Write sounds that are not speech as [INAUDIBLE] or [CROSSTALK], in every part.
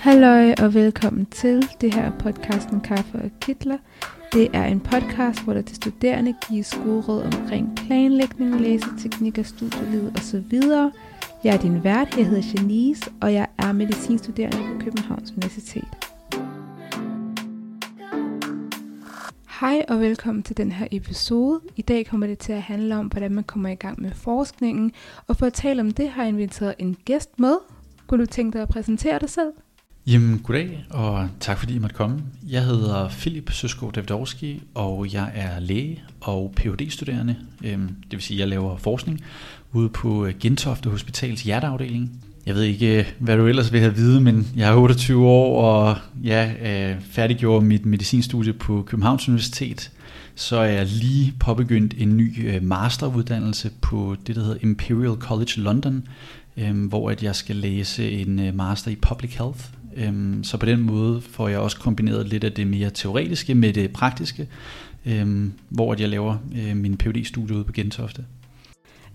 Halløj og velkommen til det her podcasten Kaffe og Kitler. Det er en podcast, hvor der til studerende gives gode råd omkring planlægning, læseteknikker, studieliv osv. Jeg er din vært, jeg hedder Janice, og jeg er medicinstuderende på Københavns Universitet. Hej og velkommen til den her episode. I dag kommer det til at handle om, hvordan man kommer i gang med forskningen. Og for at tale om det, har jeg inviteret en gæst med. Kunne du tænke dig at præsentere dig selv? Jamen, goddag, og tak fordi I måtte komme. Jeg hedder Philip Søsko Davidovski, og jeg er læge og phd studerende øhm, Det vil sige, at jeg laver forskning ude på øh, Gentofte Hospitals hjerteafdeling. Jeg ved ikke, øh, hvad du ellers vil have vide, men jeg er 28 år, og jeg øh, færdiggjorde mit medicinstudie på Københavns Universitet. Så er jeg lige påbegyndt en ny øh, masteruddannelse på det, der hedder Imperial College London, øhm, hvor at jeg skal læse en master i Public Health Øhm, så på den måde får jeg også kombineret lidt af det mere teoretiske med det praktiske, øhm, hvor jeg laver øh, min phd studie ude på Gentofte.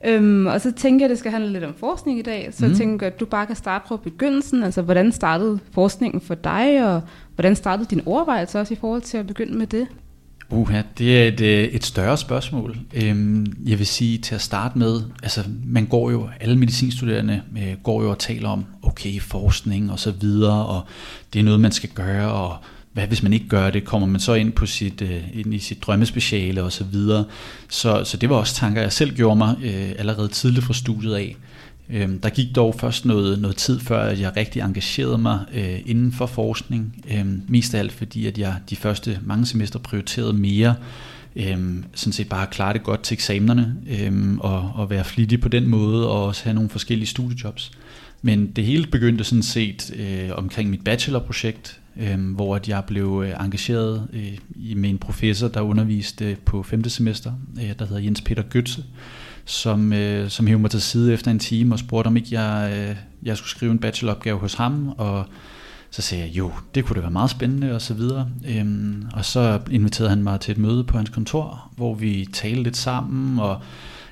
Øhm, og så tænker jeg, at det skal handle lidt om forskning i dag. Så mm. jeg tænker, at du bare kan starte fra begyndelsen. Altså, hvordan startede forskningen for dig, og hvordan startede din overvejelse også i forhold til at begynde med det? Uha, det er et, øh, et større spørgsmål. Øhm, jeg vil sige til at starte med, altså man går jo, alle medicinstuderende øh, går jo og taler om, okay, forskning og så videre, og det er noget, man skal gøre, og hvad hvis man ikke gør det, kommer man så ind på sit, øh, ind i sit drømmespeciale og så videre. Så, så det var også tanker, jeg selv gjorde mig allerede tidligt fra studiet af. Øhm, der gik dog først noget, noget tid før, at jeg rigtig engagerede mig øh, inden for forskning. Øhm, mest af alt fordi, at jeg de første mange semester prioriterede mere øhm, sådan set bare at klare det godt til eksamenerne øhm, og, og være flittig på den måde og også have nogle forskellige studiejobs. Men det hele begyndte sådan set øh, omkring mit bachelorprojekt, øh, hvor at jeg blev øh, engageret øh, med en professor, der underviste på femte semester, øh, der hedder Jens Peter Gøtze som, øh, som hævde mig til side efter en time og spurgte, om ikke jeg, øh, jeg skulle skrive en bacheloropgave hos ham, og så sagde jeg, jo, det kunne da være meget spændende, og så videre. Øhm, og så inviterede han mig til et møde på hans kontor, hvor vi talte lidt sammen, og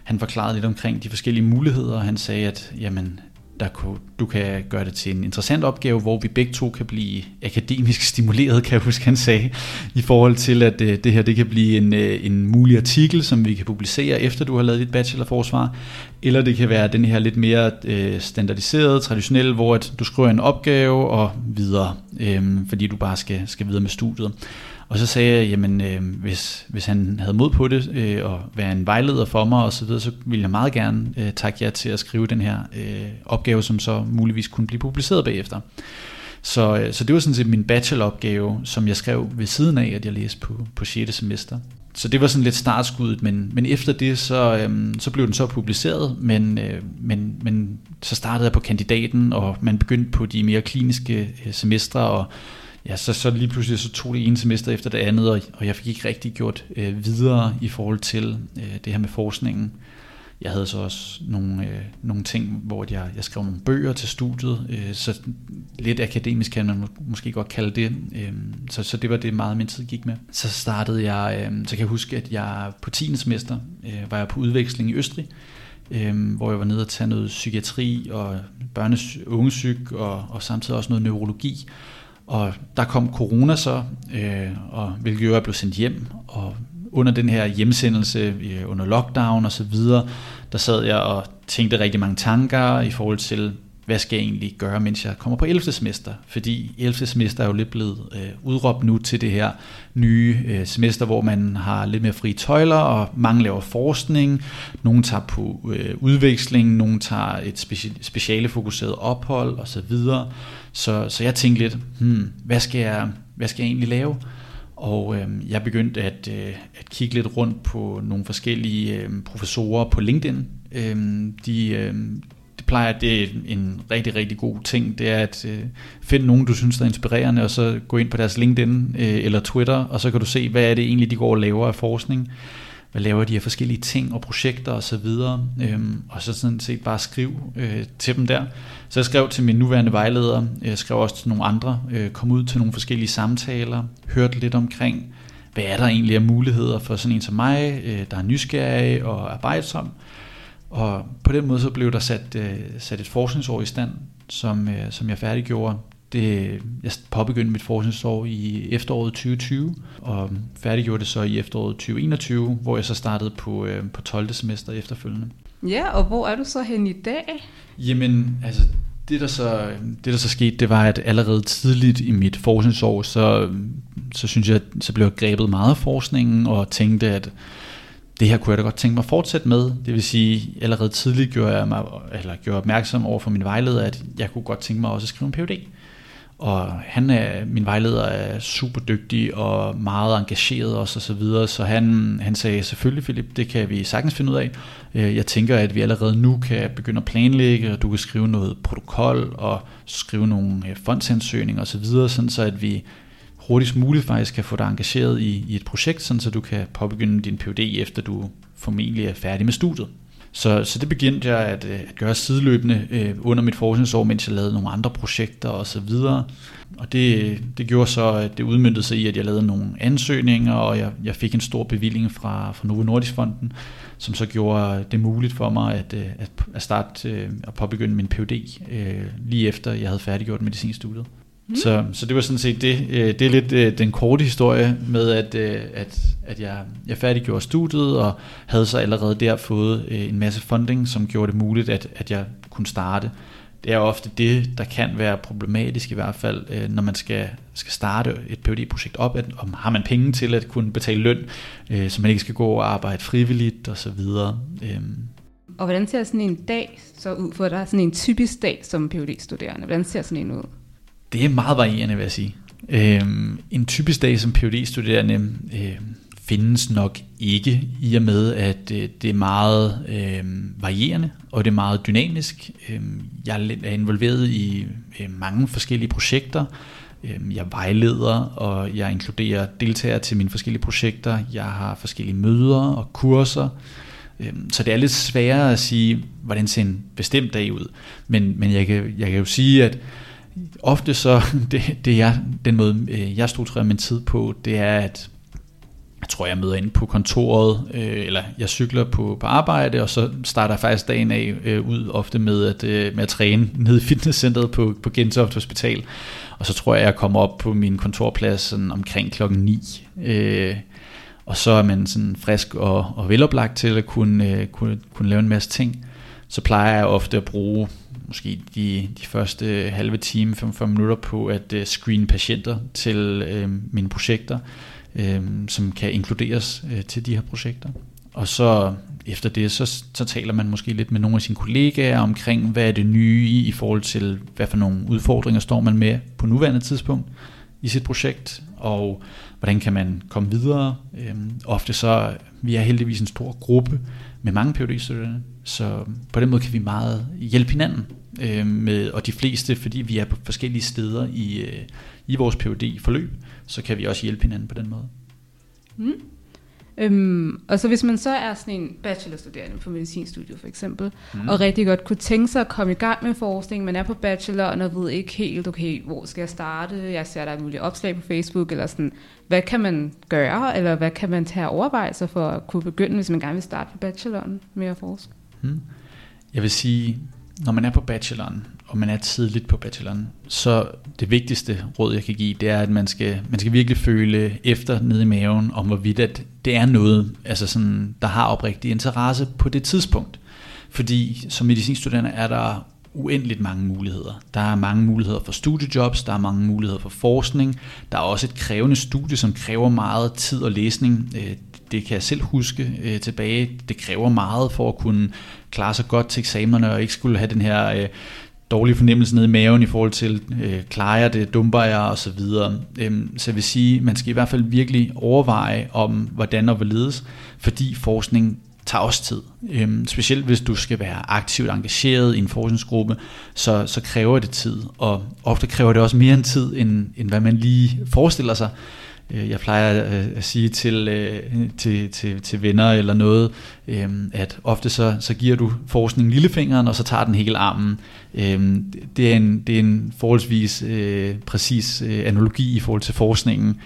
han forklarede lidt omkring de forskellige muligheder, og han sagde, at jamen, der kunne, du kan gøre det til en interessant opgave, hvor vi begge to kan blive akademisk [LAUGHS] stimuleret, kan jeg huske, han sagde, i forhold til, at øh, det her det kan blive en, øh, en mulig artikel, som vi kan publicere, efter du har lavet dit bachelorforsvar, eller det kan være den her lidt mere øh, standardiserede, traditionelle, hvor at du skriver en opgave og videre, øh, fordi du bare skal, skal videre med studiet. Og så sagde jeg, jamen øh, hvis, hvis han havde mod på det øh, og være en vejleder for mig og så videre, så ville jeg meget gerne øh, takke jer til at skrive den her øh, opgave, som så muligvis kunne blive publiceret bagefter. Så, øh, så det var sådan set min bacheloropgave, som jeg skrev ved siden af, at jeg læste på, på 6. semester. Så det var sådan lidt startskuddet, men, men efter det, så, øhm, så blev den så publiceret, men, øh, men, men så startede jeg på kandidaten, og man begyndte på de mere kliniske øh, semestre, og ja, så, så lige pludselig så tog det ene semester efter det andet, og, og jeg fik ikke rigtig gjort øh, videre i forhold til øh, det her med forskningen. Jeg havde så også nogle, øh, nogle ting, hvor jeg, jeg skrev nogle bøger til studiet, øh, så lidt akademisk kan man måske godt kalde det. Øh, så, så det var det meget min tid gik med. Så startede jeg, øh, så kan jeg huske, at jeg på 10. semester øh, var jeg på udveksling i Østrig, øh, hvor jeg var nede og tage noget psykiatri og børnes ungesyk og, og samtidig også noget neurologi. Og der kom corona så, øh, og hvilket jo er blevet sendt hjem, og under den her hjemsendelse, øh, under lockdown og så videre, der sad jeg og tænkte rigtig mange tanker i forhold til, hvad skal jeg egentlig gøre, mens jeg kommer på 11. semester? Fordi 11. semester er jo lidt blevet øh, udråbt nu til det her nye øh, semester, hvor man har lidt mere frie tøjler, og mange laver forskning, nogle tager på øh, udveksling, nogle tager et speci- speciale fokuseret ophold osv. Så, så, jeg tænkte lidt, hmm, hvad, skal jeg, hvad skal jeg egentlig lave? Og øh, jeg begyndte at, øh, at kigge lidt rundt på nogle forskellige øh, professorer på LinkedIn. Øh, de, øh, det plejer, at det er en rigtig, rigtig god ting, det er at øh, finde nogen, du synes er inspirerende, og så gå ind på deres LinkedIn øh, eller Twitter, og så kan du se, hvad er det egentlig, de går og laver af forskning. Hvad laver de af forskellige ting og projekter osv. Og, så videre, øhm, og så sådan set bare skriv øh, til dem der. Så jeg skrev til min nuværende vejleder, jeg skrev også til nogle andre, øh, kom ud til nogle forskellige samtaler, hørte lidt omkring, hvad er der egentlig af muligheder for sådan en som mig, øh, der er nysgerrig og arbejdsom, og på den måde så blev der sat, øh, sat et forskningsår i stand, som, øh, som jeg færdiggjorde det, jeg påbegyndte mit forskningsår i efteråret 2020, og færdiggjorde det så i efteråret 2021, hvor jeg så startede på, øh, på 12. semester efterfølgende. Ja, og hvor er du så hen i dag? Jamen, altså det der, så, det der så skete, det var, at allerede tidligt i mit forskningsår, så, så synes jeg, så blev jeg grebet meget af forskningen, og tænkte, at det her kunne jeg da godt tænke mig at fortsætte med. Det vil sige, allerede tidligt gjorde jeg mig, eller gjorde opmærksom over for min vejleder, at jeg kunne godt tænke mig også at skrive en PhD. Og han er, min vejleder er super dygtig og meget engageret også og så videre, så han, han sagde selvfølgelig Philip, det kan vi sagtens finde ud af. Øh, jeg tænker, at vi allerede nu kan begynde at planlægge, og du kan skrive noget protokol og skrive nogle øh, fondsansøgninger og så videre, sådan så at vi hurtigst muligt faktisk kan få dig engageret i, i et projekt, sådan så du kan påbegynde din PhD efter du formentlig er færdig med studiet. Så, så det begyndte jeg at, øh, at gøre sideløbende øh, under mit forskningsår, mens jeg lavede nogle andre projekter og så videre. Og det, det gjorde så, at det udmyndtede sig i, at jeg lavede nogle ansøgninger, og jeg, jeg fik en stor bevilling fra, fra Novo Nordisk Fonden, som så gjorde det muligt for mig at, øh, at, at starte og at påbegynde min PhD øh, lige efter jeg havde færdiggjort medicinstudiet. Mm. Så, så det var sådan set det. Øh, det er lidt øh, den korte historie med, at, øh, at, at jeg, jeg færdiggjorde studiet, og havde så allerede der fået en masse funding, som gjorde det muligt, at, at jeg kunne starte. Det er ofte det, der kan være problematisk i hvert fald, når man skal, skal starte et phd projekt op, at om har man penge til at kunne betale løn, så man ikke skal gå og arbejde frivilligt osv. Øhm. Og hvordan ser sådan en dag så ud for dig? Sådan en typisk dag som phd studerende Hvordan ser sådan en ud? Det er meget varierende, vil jeg sige. Øhm, en typisk dag som phd studerende øh, findes nok ikke, i og med at øh, det er meget øh, varierende, og det er meget dynamisk. Øh, jeg er involveret i øh, mange forskellige projekter. Øh, jeg vejleder, og jeg inkluderer deltagere til mine forskellige projekter. Jeg har forskellige møder og kurser. Øhm, så det er lidt sværere at sige, hvordan ser en bestemt dag ud. Men, men jeg, kan, jeg kan jo sige, at ofte så, [LAUGHS] det, det jeg, den måde, øh, jeg strukturerer min tid på, det er, at jeg tror, jeg møder ind på kontoret, øh, eller jeg cykler på, på arbejde, og så starter jeg faktisk dagen af øh, ud ofte med at, øh, med at træne [LAUGHS] nede i fitnesscenteret på, på Gentofte Hospital. Og så tror jeg, jeg kommer op på min kontorplads sådan omkring klokken 9. Øh, og så er man sådan frisk og, og veloplagt til at kunne, øh, kunne, kunne lave en masse ting. Så plejer jeg ofte at bruge måske de, de første halve time, 45 minutter på at screen screene patienter til øh, mine projekter, øh, som kan inkluderes øh, til de her projekter. Og så efter det, så, så taler man måske lidt med nogle af sine kollegaer omkring, hvad er det nye i, i forhold til, hvad for nogle udfordringer står man med på nuværende tidspunkt i sit projekt, og hvordan kan man komme videre. Øhm, ofte så, vi er heldigvis en stor gruppe med mange phd studerende så på den måde kan vi meget hjælpe hinanden øh, med, og de fleste, fordi vi er på forskellige steder i, øh, i vores phd forløb så kan vi også hjælpe hinanden på den måde. Mm. Øhm, og så hvis man så er sådan en bachelorstuderende på medicinstudiet for eksempel, mm. og rigtig godt kunne tænke sig at komme i gang med forskning, man er på bachelor, og ved ikke helt, okay, hvor skal jeg starte? Jeg ser, der er mulige opslag på Facebook, eller sådan, hvad kan man gøre, eller hvad kan man tage overvejelser for at kunne begynde, hvis man gerne vil starte på bacheloren med at forske? Mm. Jeg vil sige, når man er på bacheloren, og man er tidligt på bacheloren, så det vigtigste råd, jeg kan give, det er, at man skal, man skal virkelig føle efter nede i maven, om hvorvidt at det er noget, altså sådan, der har oprigtig interesse på det tidspunkt. Fordi som medicinstuderende er der uendeligt mange muligheder. Der er mange muligheder for studiejobs, der er mange muligheder for forskning, der er også et krævende studie, som kræver meget tid og læsning. Øh, det kan jeg selv huske øh, tilbage. Det kræver meget for at kunne klare sig godt til eksamenerne og ikke skulle have den her øh, dårlige fornemmelse nede i maven i forhold til, øh, klarer jeg det, dumper jeg og så videre. Øhm, så jeg vil sige, man skal i hvert fald virkelig overveje om, hvordan og hvorledes, fordi forskning tager også tid. Øhm, specielt hvis du skal være aktivt engageret i en forskningsgruppe, så, så kræver det tid, og ofte kræver det også mere end tid, end, end hvad man lige forestiller sig. Øh, jeg plejer øh, at sige til, øh, til, til, til venner eller noget, øhm, at ofte så, så giver du forskningen lillefingeren, og så tager den hele armen. Øhm, det, er en, det er en forholdsvis præcis analogi i forhold til forskningen.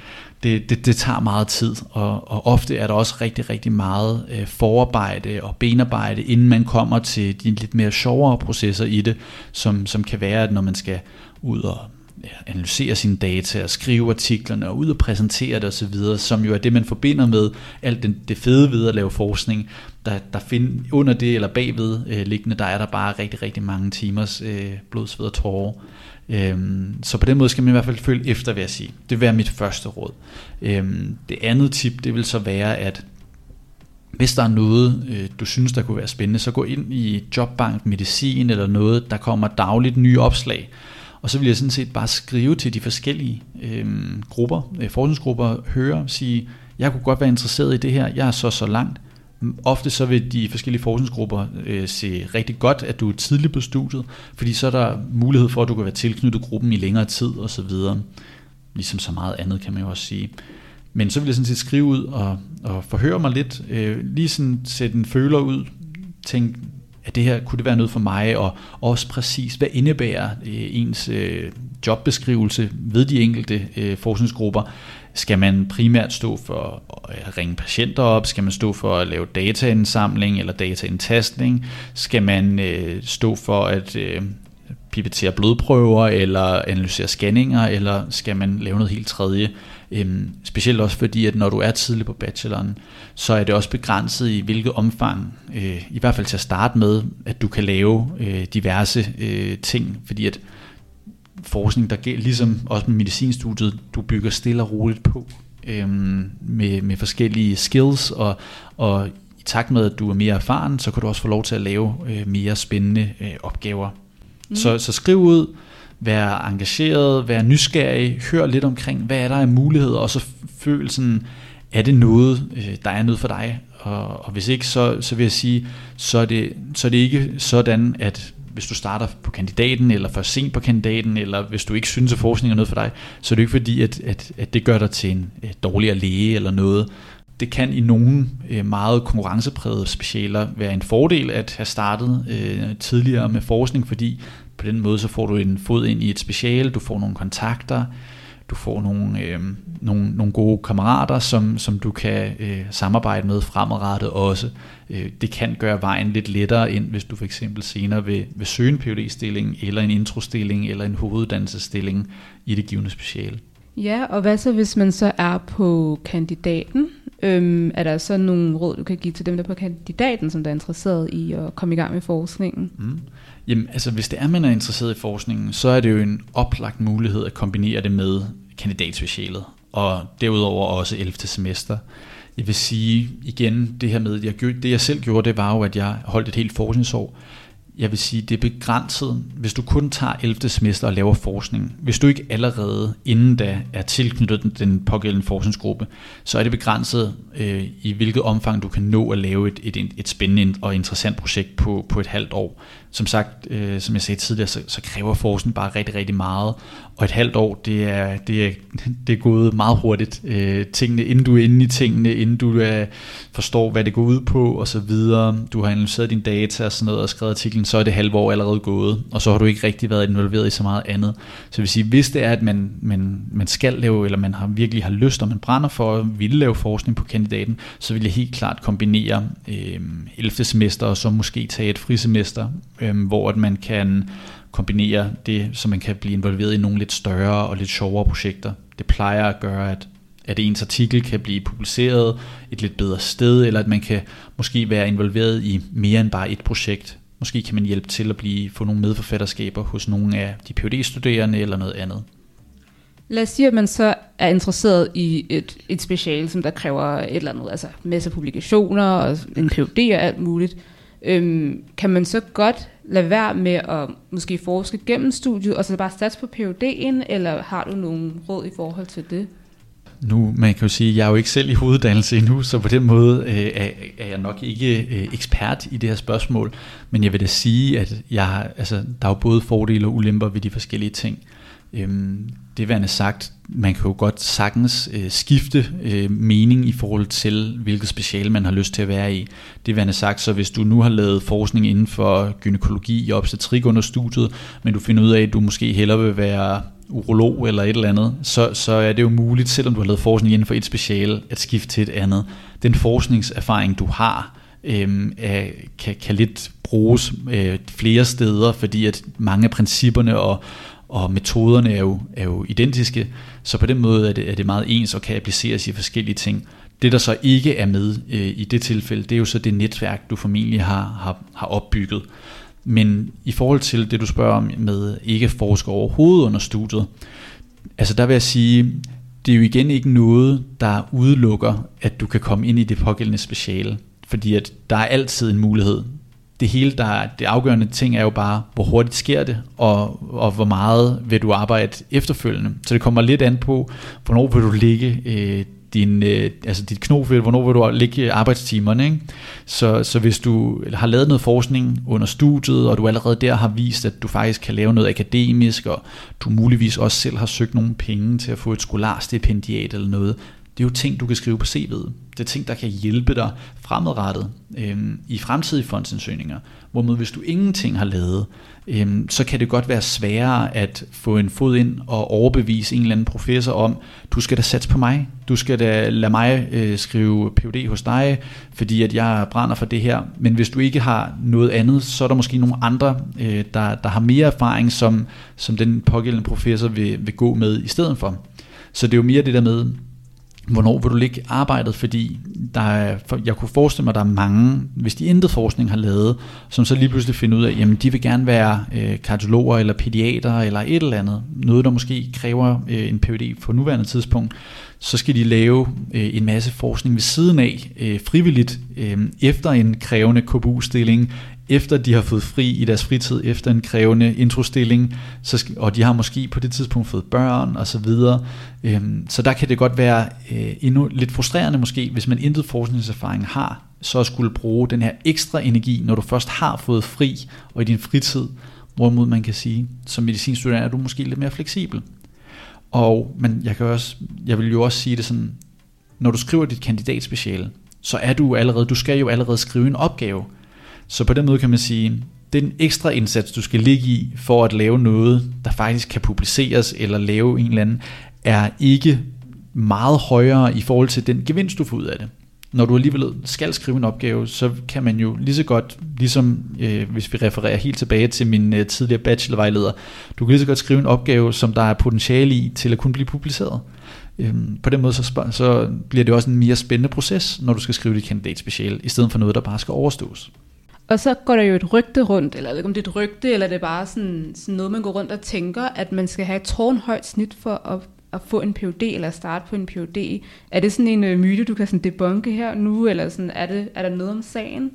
Det, det, det tager meget tid, og, og ofte er der også rigtig, rigtig meget forarbejde og benarbejde, inden man kommer til de lidt mere sjovere processer i det, som, som kan være, at når man skal ud og analysere sine data og skrive artiklerne og ud og præsentere det osv., som jo er det, man forbinder med alt det, det fede ved at lave forskning. Der, der find, under det eller bagved øh, liggende, der er der bare rigtig, rigtig mange timers øh, blod, sved og tårer. Øhm, så på den måde skal man i hvert fald følge efter, vil jeg sige. Det vil være mit første råd. Øhm, det andet tip, det vil så være, at hvis der er noget, øh, du synes, der kunne være spændende, så gå ind i Jobbank, Medicin eller noget, der kommer dagligt nye opslag. Og så vil jeg sådan set bare skrive til de forskellige øh, grupper, øh, forskningsgrupper, høre, sige, jeg kunne godt være interesseret i det her, jeg er så så langt. Ofte så vil de forskellige forskningsgrupper øh, se rigtig godt, at du er tidligt på studiet, fordi så er der mulighed for, at du kan være tilknyttet gruppen i længere tid osv. Ligesom så meget andet kan man jo også sige. Men så vil jeg sådan set skrive ud og, og forhøre mig lidt, øh, lige sådan sætte en føler ud, tænke, at det her kunne det være noget for mig, og også præcis, hvad indebærer øh, ens øh, jobbeskrivelse ved de enkelte øh, forskningsgrupper. Skal man primært stå for at øh, ringe patienter op? Skal man stå for at lave dataindsamling eller dataindtastning? Skal man øh, stå for at øh, pipettere blodprøver eller analysere scanninger, eller skal man lave noget helt tredje? Øhm, specielt også fordi, at når du er tidlig på bacheloren, så er det også begrænset i hvilket omfang, øh, i hvert fald til at starte med, at du kan lave øh, diverse øh, ting, fordi at forskning, der ligesom også med medicinstudiet, du bygger stille og roligt på øh, med, med forskellige skills, og, og i takt med, at du er mere erfaren, så kan du også få lov til at lave øh, mere spændende øh, opgaver. Mm. Så, så skriv ud, vær engageret, vær nysgerrig, hør lidt omkring, hvad er der af muligheder, og så føl sådan, er det noget, øh, der er noget for dig? Og, og hvis ikke, så, så vil jeg sige, så er, det, så er det ikke sådan, at hvis du starter på kandidaten, eller for sent på kandidaten, eller hvis du ikke synes, at forskning er noget for dig, så er det ikke fordi, at, at, at det gør dig til en øh, dårligere læge eller noget. Det kan i nogle øh, meget konkurrenceprægede specialer være en fordel at have startet øh, tidligere med forskning, fordi på den måde så får du en fod ind i et speciale, du får nogle kontakter, du får nogle, øh, nogle, nogle gode kammerater, som, som du kan øh, samarbejde med fremadrettet også. Øh, det kan gøre vejen lidt lettere ind, hvis du for eksempel senere vil, vil søge en phd stilling eller en introstilling, eller en hoveduddannelsesstilling i det givende speciale. Ja, og hvad så hvis man så er på kandidaten? Øhm, er der så nogle råd, du kan give til dem, der på kandidaten, som der er interesseret i at komme i gang med forskningen? Mm. Jamen, altså hvis det er, man er interesseret i forskningen, så er det jo en oplagt mulighed at kombinere det med kandidatspecialet, og derudover også 11. semester. Jeg vil sige igen, det her med, jeg, det jeg selv gjorde, det var jo, at jeg holdt et helt forskningsår, jeg vil sige, det er begrænset, hvis du kun tager 11. semester og laver forskning. Hvis du ikke allerede inden da er tilknyttet den pågældende forskningsgruppe, så er det begrænset øh, i hvilket omfang du kan nå at lave et, et, et spændende og interessant projekt på, på et halvt år. Som sagt, øh, som jeg sagde tidligere, så, så kræver forskning bare rigtig, rigtig meget. Og et halvt år, det er, det er, det er gået meget hurtigt. Øh, tingene, inden du er inde i tingene, inden du er, forstår, hvad det går ud på og så videre. Du har analyseret dine data og sådan noget og skrevet artiklen, så er det halve år allerede gået. Og så har du ikke rigtig været involveret i så meget andet. Så vil sige, hvis det er, at man, man, man skal lave, eller man har virkelig har lyst, og man brænder for at ville lave forskning på kandidaten, så vil jeg helt klart kombinere øh, 11. semester og så måske tage et frisemester, øh, hvor at man kan kombinere det, så man kan blive involveret i nogle lidt større og lidt sjovere projekter. Det plejer at gøre, at, at ens artikel kan blive publiceret et lidt bedre sted, eller at man kan måske være involveret i mere end bare et projekt. Måske kan man hjælpe til at blive, få nogle medforfatterskaber hos nogle af de phd studerende eller noget andet. Lad os sige, at man så er interesseret i et, et speciale, som der kræver et eller andet, altså masse publikationer og en PhD og alt muligt. Øhm, kan man så godt lade være med at måske forske gennem studiet, og så bare satse på PUD'en, eller har du nogle råd i forhold til det? Nu, man kan jo sige, jeg er jo ikke selv i hoveddannelse endnu, så på den måde øh, er, er jeg nok ikke øh, ekspert i det her spørgsmål, men jeg vil da sige, at jeg, altså, der er jo både fordele og ulemper ved de forskellige ting. Øhm, det værende sagt, man kan jo godt sagtens øh, skifte øh, mening i forhold til, hvilket speciale man har lyst til at være i. Det værende sagt, så hvis du nu har lavet forskning inden for gynækologi og obstetrik under studiet, men du finder ud af, at du måske hellere vil være urolog eller et eller andet, så, så er det jo muligt, selvom du har lavet forskning inden for et speciale, at skifte til et andet. Den forskningserfaring, du har, øh, er, kan, kan lidt bruges øh, flere steder, fordi at mange af principperne og, og metoderne er jo, er jo identiske, så på den måde er det, er det meget ens og kan appliceres i forskellige ting. Det, der så ikke er med øh, i det tilfælde, det er jo så det netværk, du formentlig har, har, har opbygget. Men i forhold til det, du spørger om med ikke forsker overhovedet under studiet, altså der vil jeg sige, det er jo igen ikke noget, der udelukker, at du kan komme ind i det pågældende speciale. Fordi at der er altid en mulighed. Det hele, der det afgørende ting er jo bare, hvor hurtigt sker det, og, og hvor meget vil du arbejde efterfølgende. Så det kommer lidt an på, hvornår vil du ligge øh, din, øh, altså dit knofelt, hvornår vil du lægge arbejdstimerne. Ikke? Så, så hvis du har lavet noget forskning under studiet, og du allerede der har vist, at du faktisk kan lave noget akademisk, og du muligvis også selv har søgt nogle penge til at få et skolarstipendiat eller noget, det er jo ting, du kan skrive på CV'et. Det er ting, der kan hjælpe dig fremadrettet øhm, i fremtidige fondsansøgninger. Hvorimod hvis du ingenting har lavet, øhm, så kan det godt være sværere at få en fod ind og overbevise en eller anden professor om, du skal da satse på mig, du skal da lade mig øh, skrive PhD hos dig, fordi at jeg brænder for det her. Men hvis du ikke har noget andet, så er der måske nogle andre, øh, der, der har mere erfaring, som, som den pågældende professor vil, vil gå med i stedet for. Så det er jo mere det der med, hvornår vil du ligge arbejdet, fordi der er, jeg kunne forestille mig, at der er mange, hvis de intet forskning har lavet, som så lige pludselig finder ud af, jamen de vil gerne være øh, kardiologer eller pædiater eller et eller andet, noget der måske kræver øh, en PhD på nuværende tidspunkt, så skal de lave øh, en masse forskning ved siden af, øh, frivilligt, øh, efter en krævende KBU-stilling, efter de har fået fri i deres fritid, efter en krævende introstilling, så og de har måske på det tidspunkt fået børn og så videre. Øhm, så der kan det godt være øh, endnu lidt frustrerende måske, hvis man intet forskningserfaring har, så at skulle bruge den her ekstra energi, når du først har fået fri og i din fritid, hvorimod man kan sige, som medicinstuderende er du måske lidt mere fleksibel. Og men jeg kan også, jeg vil jo også sige det sådan, når du skriver dit kandidatspeciale, så er du allerede, du skal jo allerede skrive en opgave, så på den måde kan man sige, den ekstra indsats, du skal ligge i for at lave noget, der faktisk kan publiceres eller lave en eller anden, er ikke meget højere i forhold til den gevinst, du får ud af det. Når du alligevel skal skrive en opgave, så kan man jo lige så godt, ligesom øh, hvis vi refererer helt tilbage til min øh, tidligere bachelorvejleder, du kan lige så godt skrive en opgave, som der er potentiale i til at kunne blive publiceret. Øhm, på den måde så, så bliver det også en mere spændende proces, når du skal skrive dit kandidatspeciale, i stedet for noget, der bare skal overstås. Og så går der jo et rygte rundt, eller jeg ved ikke om det er et rygte, eller det er bare sådan, sådan noget, man går rundt og tænker, at man skal have et tårnhøjt snit for at, at få en PhD, eller starte på en PhD. Er det sådan en uh, myte, du kan sådan debunke her nu, eller sådan, er, det, er der noget om sagen?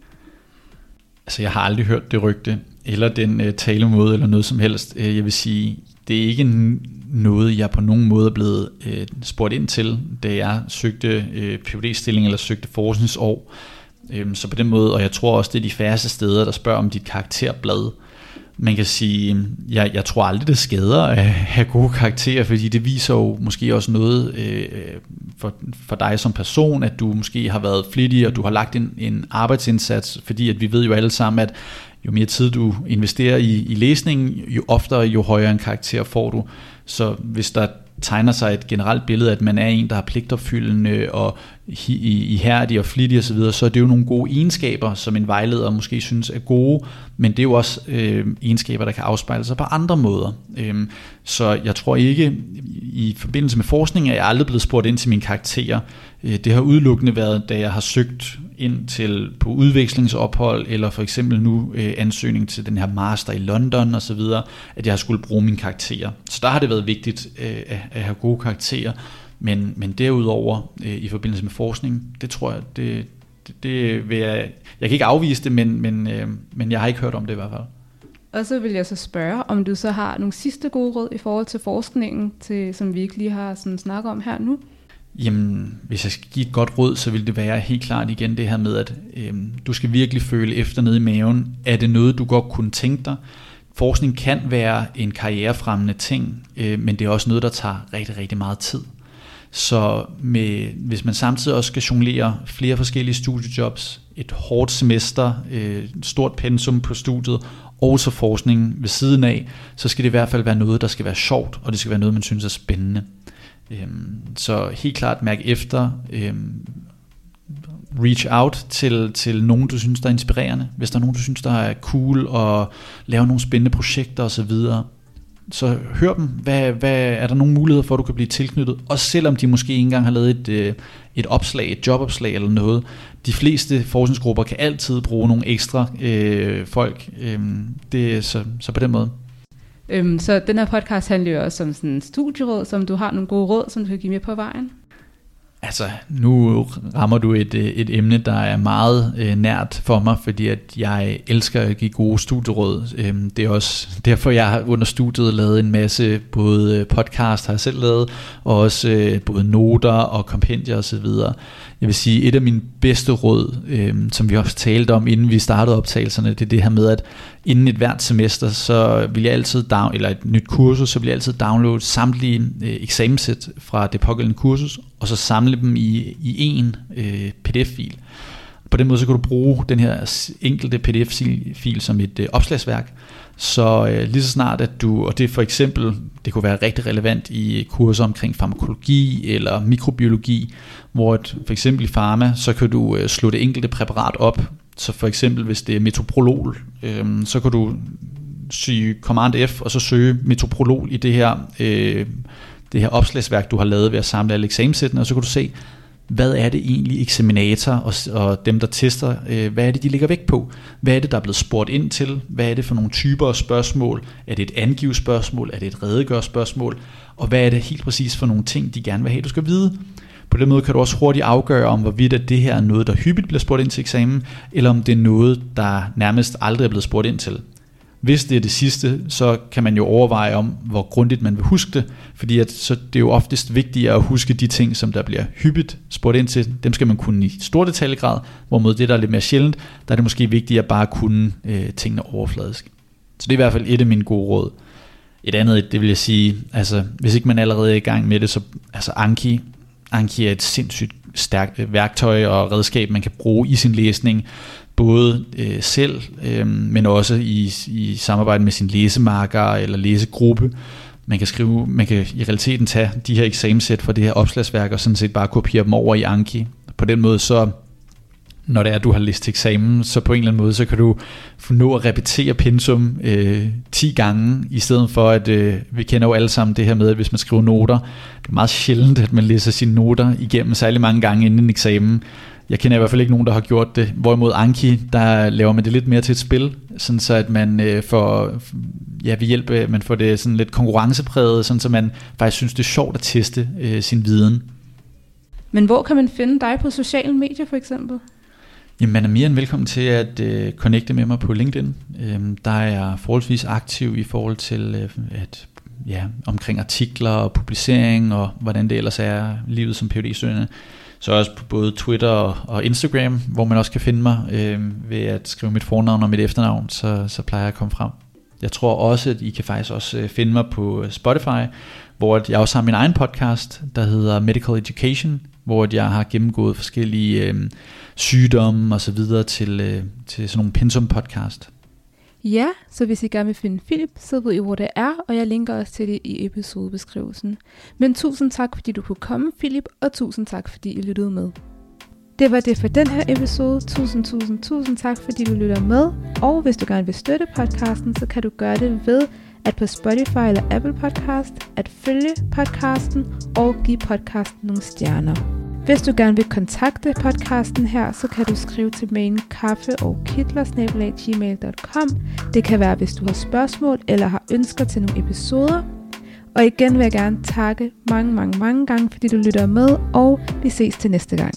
Altså, jeg har aldrig hørt det rygte, eller den uh, talemåde, eller noget som helst. Uh, jeg vil sige, det er ikke noget, jeg på nogen måde er blevet uh, spurgt ind til, da jeg søgte uh, PhD-stilling, eller søgte forskningsår. Øhm, så på den måde, og jeg tror også, det er de færreste steder, der spørger om dit karakterblad. Man kan sige, øhm, jeg, jeg tror aldrig, det skader at have gode karakterer, fordi det viser jo måske også noget øh, for, for dig som person, at du måske har været flittig, og du har lagt en, en arbejdsindsats, fordi at vi ved jo alle sammen, at jo mere tid du investerer i, i læsningen, jo oftere, jo højere en karakter får du. Så hvis der tegner sig et generelt billede, at man er en, der har pligtopfyldende og ihærdig og flittig osv., så, videre, så er det jo nogle gode egenskaber, som en vejleder måske synes er gode, men det er jo også øh, egenskaber, der kan afspejle sig på andre måder. Øhm, så jeg tror ikke, i forbindelse med forskning, er jeg aldrig blevet spurgt ind til mine karakterer. Øh, det har udelukkende været, da jeg har søgt ind til på udvekslingsophold, eller for eksempel nu øh, ansøgning til den her master i London osv., at jeg har skulle bruge mine karakterer. Så der har det været vigtigt øh, at, at have gode karakterer, men, men derudover øh, i forbindelse med forskning, det tror jeg, det, det, det vil jeg, jeg kan ikke afvise det, men, men, øh, men jeg har ikke hørt om det i hvert fald. Og så vil jeg så spørge, om du så har nogle sidste gode råd i forhold til forskningen, til, som vi ikke lige har sådan snakket om her nu? Jamen, hvis jeg skal give et godt råd, så vil det være helt klart igen det her med, at øh, du skal virkelig føle efter nede i maven. Er det noget, du godt kunne tænke dig? Forskning kan være en karrierefremmende ting, øh, men det er også noget, der tager rigtig, rigtig meget tid. Så med, hvis man samtidig også skal jonglere flere forskellige studiejobs, et hårdt semester, øh, et stort pensum på studiet, og så forskning ved siden af, så skal det i hvert fald være noget, der skal være sjovt, og det skal være noget, man synes er spændende. Øhm, så helt klart mærk efter, øhm, reach out til, til nogen, du synes, der er inspirerende. Hvis der er nogen, du synes, der er cool, og laver nogle spændende projekter osv., så hør dem. Hvad, hvad, er der nogle muligheder for, at du kan blive tilknyttet? Også selvom de måske ikke engang har lavet et, øh, et opslag, et jobopslag eller noget. De fleste forskningsgrupper kan altid bruge nogle ekstra øh, folk. Øh, det, så, så på den måde. Øhm, så den her podcast handler jo også om sådan en studieråd, som du har nogle gode råd, som du kan give med på vejen. Altså, nu rammer du et, øh, et emne, der er meget øh, nært for mig, fordi at jeg elsker at give gode studieråd. Øhm, det er også derfor, jeg under studiet lavet en masse både podcast, har jeg selv lavet, og også øh, både noter og kompendier osv. Jeg vil sige, et af mine bedste råd, øh, som vi også talte om, inden vi startede optagelserne, det er det her med, at inden et hvert semester, så vil jeg altid down, eller et nyt kursus, så vil jeg altid downloade samtlige øh, eksamenssæt fra det pågældende kursus, og så samle dem i, i en øh, pdf-fil. På den måde så kan du bruge den her enkelte pdf-fil som et øh, opslagsværk, så øh, lige så snart at du, og det er for eksempel, det kunne være rigtig relevant i kurser omkring farmakologi eller mikrobiologi, hvor et, for eksempel i farma, så kan du øh, slå det enkelte præparat op. Så for eksempel hvis det er metoprolol, øh, så kan du sige Command F og så søge metoprolol i det her, øh, det her opslagsværk, du har lavet ved at samle alle eksamenssættene, og så kan du se, hvad er det egentlig eksaminator og, og dem, der tester, øh, hvad er det, de ligger vægt på? Hvad er det, der er blevet spurgt ind til? Hvad er det for nogle typer af spørgsmål? Er det et angivet spørgsmål? Er det et redegør spørgsmål? Og hvad er det helt præcis for nogle ting, de gerne vil have, du skal vide? På den måde kan du også hurtigt afgøre, om hvorvidt at det her er noget, der hyppigt bliver spurgt ind til eksamen, eller om det er noget, der nærmest aldrig er blevet spurgt ind til. Hvis det er det sidste, så kan man jo overveje om, hvor grundigt man vil huske det, fordi at, så det er jo oftest vigtigere at huske de ting, som der bliver hyppigt spurgt ind til. Dem skal man kunne i stor detaljegrad, hvorimod det, der er lidt mere sjældent, der er det måske vigtigere at bare kunne øh, tingene overfladisk. Så det er i hvert fald et af mine gode råd. Et andet, det vil jeg sige, altså hvis ikke man allerede er i gang med det, så altså Anki, Anki er et sindssygt stærkt øh, værktøj og redskab, man kan bruge i sin læsning, både øh, selv, øh, men også i, i samarbejde med sin læsemarker eller læsegruppe. Man kan skrive, man kan i realiteten tage de her eksamenssæt fra det her opslagsværk og sådan set bare kopiere dem over i Anki. På den måde så når det er, at du har læst til eksamen, så på en eller anden måde, så kan du nå at repetere pensum øh, 10 gange, i stedet for at, øh, vi kender jo alle sammen det her med, at hvis man skriver noter, det er meget sjældent, at man læser sine noter igennem særlig mange gange inden en eksamen. Jeg kender i hvert fald ikke nogen, der har gjort det. Hvorimod Anki, der laver man det lidt mere til et spil, sådan så at man øh, får, ja, ved hjælp af, man får det sådan lidt konkurrencepræget, sådan så man faktisk synes, det er sjovt at teste øh, sin viden. Men hvor kan man finde dig på sociale medier for eksempel? Jamen, man er mere end velkommen til at øh, connecte med mig på LinkedIn. Øhm, der er jeg forholdsvis aktiv i forhold til øh, at, ja, omkring artikler og publicering og hvordan det ellers er livet som phd studerende så også på både Twitter og, og Instagram, hvor man også kan finde mig øh, ved at skrive mit fornavn og mit efternavn, så, så plejer jeg at komme frem. Jeg tror også, at I kan faktisk også øh, finde mig på øh, Spotify, hvor jeg også har min egen podcast, der hedder Medical Education, hvor jeg har gennemgået forskellige øh, sygdomme og så videre til, øh, til sådan nogle pensum podcast. Ja, så hvis I gerne vil finde Philip, så ved I, hvor det er, og jeg linker også til det i episodebeskrivelsen. Men tusind tak, fordi du kunne komme, Philip, og tusind tak, fordi I lyttede med. Det var det for den her episode. Tusind, tusind, tusind tak, fordi du lytter med. Og hvis du gerne vil støtte podcasten, så kan du gøre det ved at på Spotify eller Apple Podcast at følge podcasten og give podcasten nogle stjerner. Hvis du gerne vil kontakte podcasten her, så kan du skrive til mailen kaffe og gmail.com. Det kan være, hvis du har spørgsmål eller har ønsker til nogle episoder. Og igen vil jeg gerne takke mange, mange, mange gange, fordi du lytter med, og vi ses til næste gang.